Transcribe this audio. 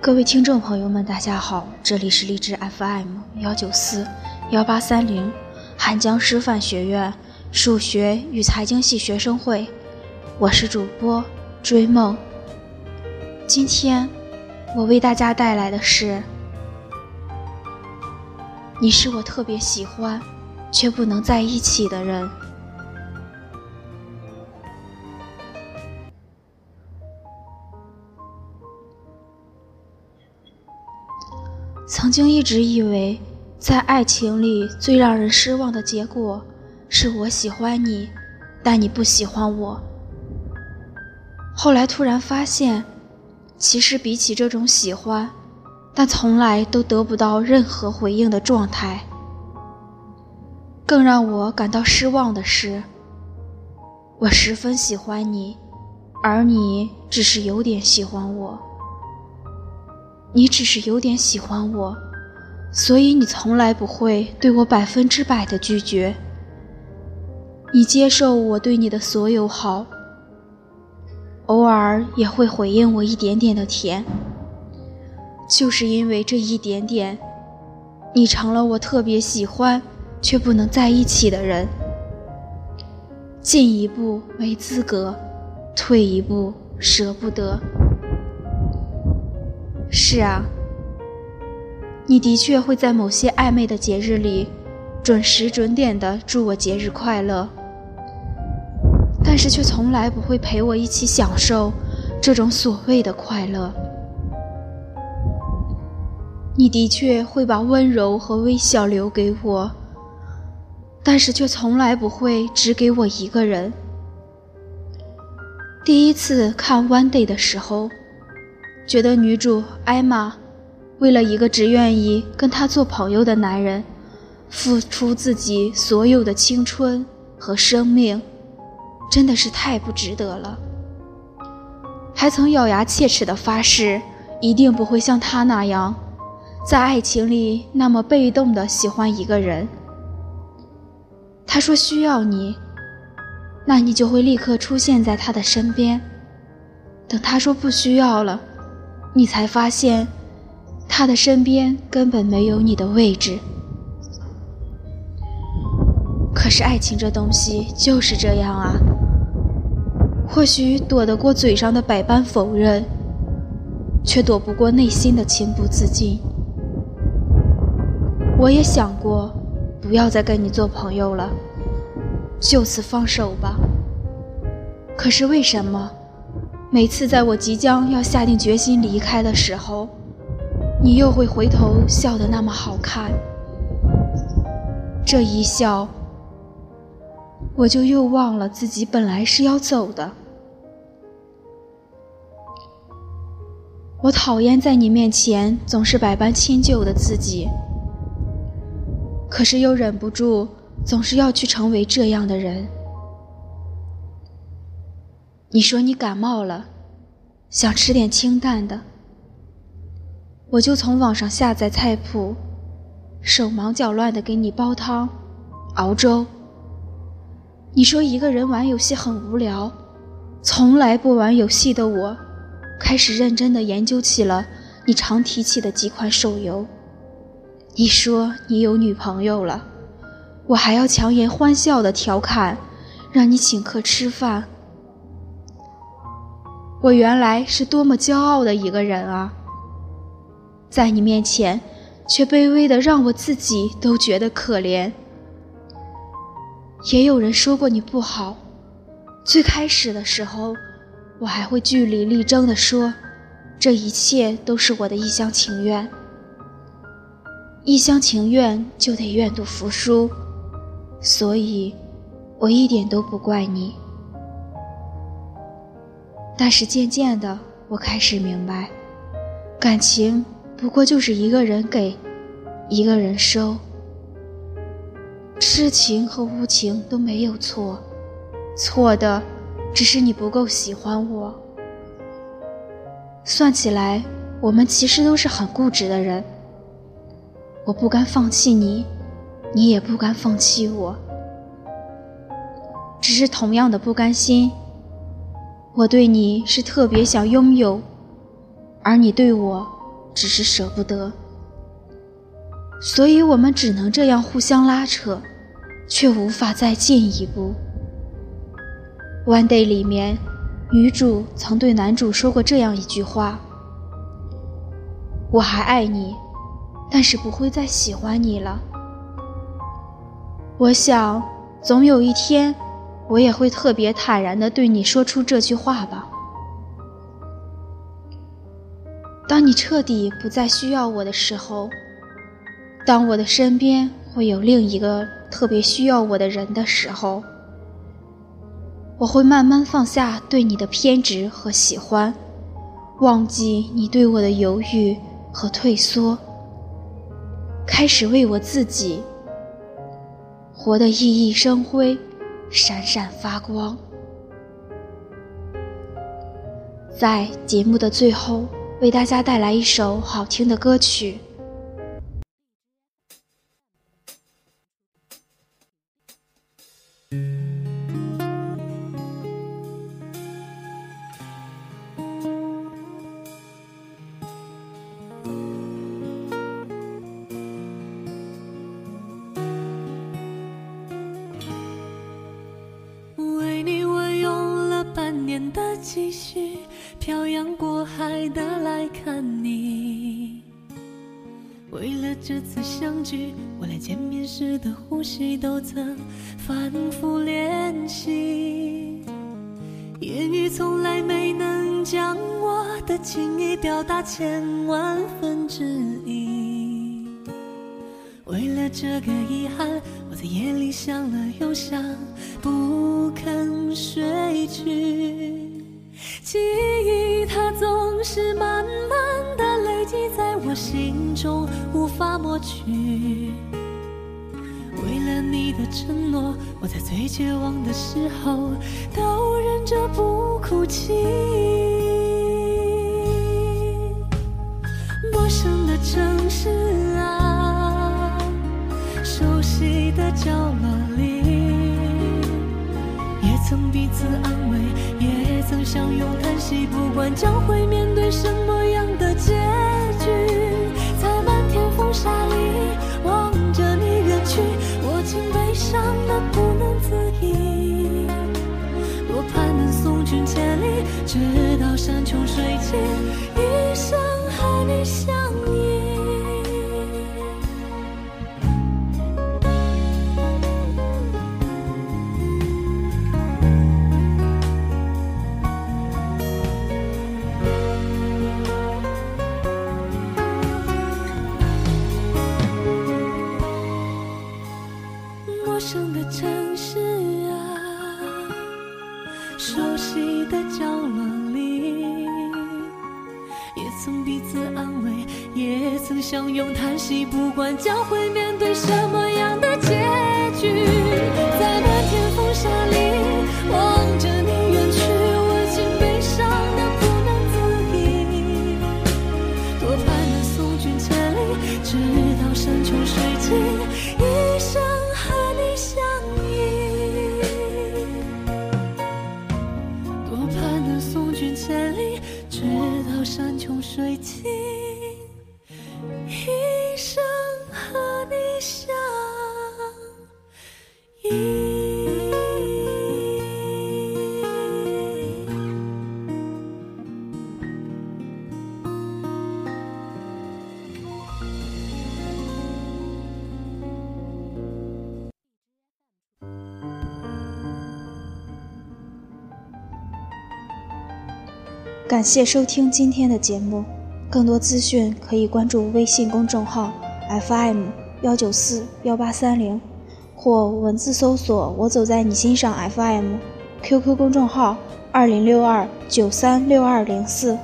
各位听众朋友们，大家好，这里是荔枝 FM 幺九四幺八三零，汉江师范学院数学与财经系学生会，我是主播追梦。今天我为大家带来的是，你是我特别喜欢却不能在一起的人。曾经一直以为，在爱情里最让人失望的结果，是我喜欢你，但你不喜欢我。后来突然发现，其实比起这种喜欢，但从来都得不到任何回应的状态，更让我感到失望的是，我十分喜欢你，而你只是有点喜欢我。你只是有点喜欢我，所以你从来不会对我百分之百的拒绝。你接受我对你的所有好，偶尔也会回应我一点点的甜。就是因为这一点点，你成了我特别喜欢却不能在一起的人。进一步没资格，退一步舍不得。是啊，你的确会在某些暧昧的节日里，准时准点的祝我节日快乐，但是却从来不会陪我一起享受这种所谓的快乐。你的确会把温柔和微笑留给我，但是却从来不会只给我一个人。第一次看《One Day》的时候。觉得女主艾玛为了一个只愿意跟她做朋友的男人，付出自己所有的青春和生命，真的是太不值得了。还曾咬牙切齿地发誓，一定不会像他那样，在爱情里那么被动地喜欢一个人。他说需要你，那你就会立刻出现在他的身边。等他说不需要了。你才发现，他的身边根本没有你的位置。可是爱情这东西就是这样啊，或许躲得过嘴上的百般否认，却躲不过内心的情不自禁。我也想过，不要再跟你做朋友了，就此放手吧。可是为什么？每次在我即将要下定决心离开的时候，你又会回头笑得那么好看。这一笑，我就又忘了自己本来是要走的。我讨厌在你面前总是百般迁就的自己，可是又忍不住总是要去成为这样的人。你说你感冒了，想吃点清淡的，我就从网上下载菜谱，手忙脚乱的给你煲汤、熬粥。你说一个人玩游戏很无聊，从来不玩游戏的我，开始认真的研究起了你常提起的几款手游。你说你有女朋友了，我还要强颜欢笑的调侃，让你请客吃饭。我原来是多么骄傲的一个人啊，在你面前，却卑微的让我自己都觉得可怜。也有人说过你不好，最开始的时候，我还会据理力争的说，这一切都是我的一厢情愿。一厢情愿就得愿赌服输，所以，我一点都不怪你。但是渐渐的，我开始明白，感情不过就是一个人给，一个人收。痴情和无情都没有错，错的只是你不够喜欢我。算起来，我们其实都是很固执的人。我不甘放弃你，你也不甘放弃我，只是同样的不甘心。我对你是特别想拥有，而你对我只是舍不得。所以我们只能这样互相拉扯，却无法再进一步。《One Day》里面，女主曾对男主说过这样一句话：“我还爱你，但是不会再喜欢你了。”我想，总有一天，我也会特别坦然的对你说出这句话吧。当你彻底不再需要我的时候，当我的身边会有另一个特别需要我的人的时候。我会慢慢放下对你的偏执和喜欢，忘记你对我的犹豫和退缩，开始为我自己活得熠熠生辉、闪闪发光。在节目的最后，为大家带来一首好听的歌曲。为了这次相聚，我连见面时的呼吸都曾反复练习。言语从来没能将我的情意表达千万分之一。为了这个遗憾，我在夜里想了又想，不肯睡去。记忆它总是慢慢的记在我心中，无法抹去。为了你的承诺，我在最绝望的时候都忍着不哭泣。陌生的城市啊，熟悉的角落，彼此安慰。也曾相拥叹息，不管将会面对什么样的结局，在漫天风沙里望着你远去，我竟悲伤的不能自已。多盼能送君千里，直到山穷水尽，一生和你相相拥叹息，不管将会感谢收听今天的节目，更多资讯可以关注微信公众号 FM 幺九四幺八三零，或文字搜索“我走在你心上 FM”，QQ 公众号二零六二九三六二零四。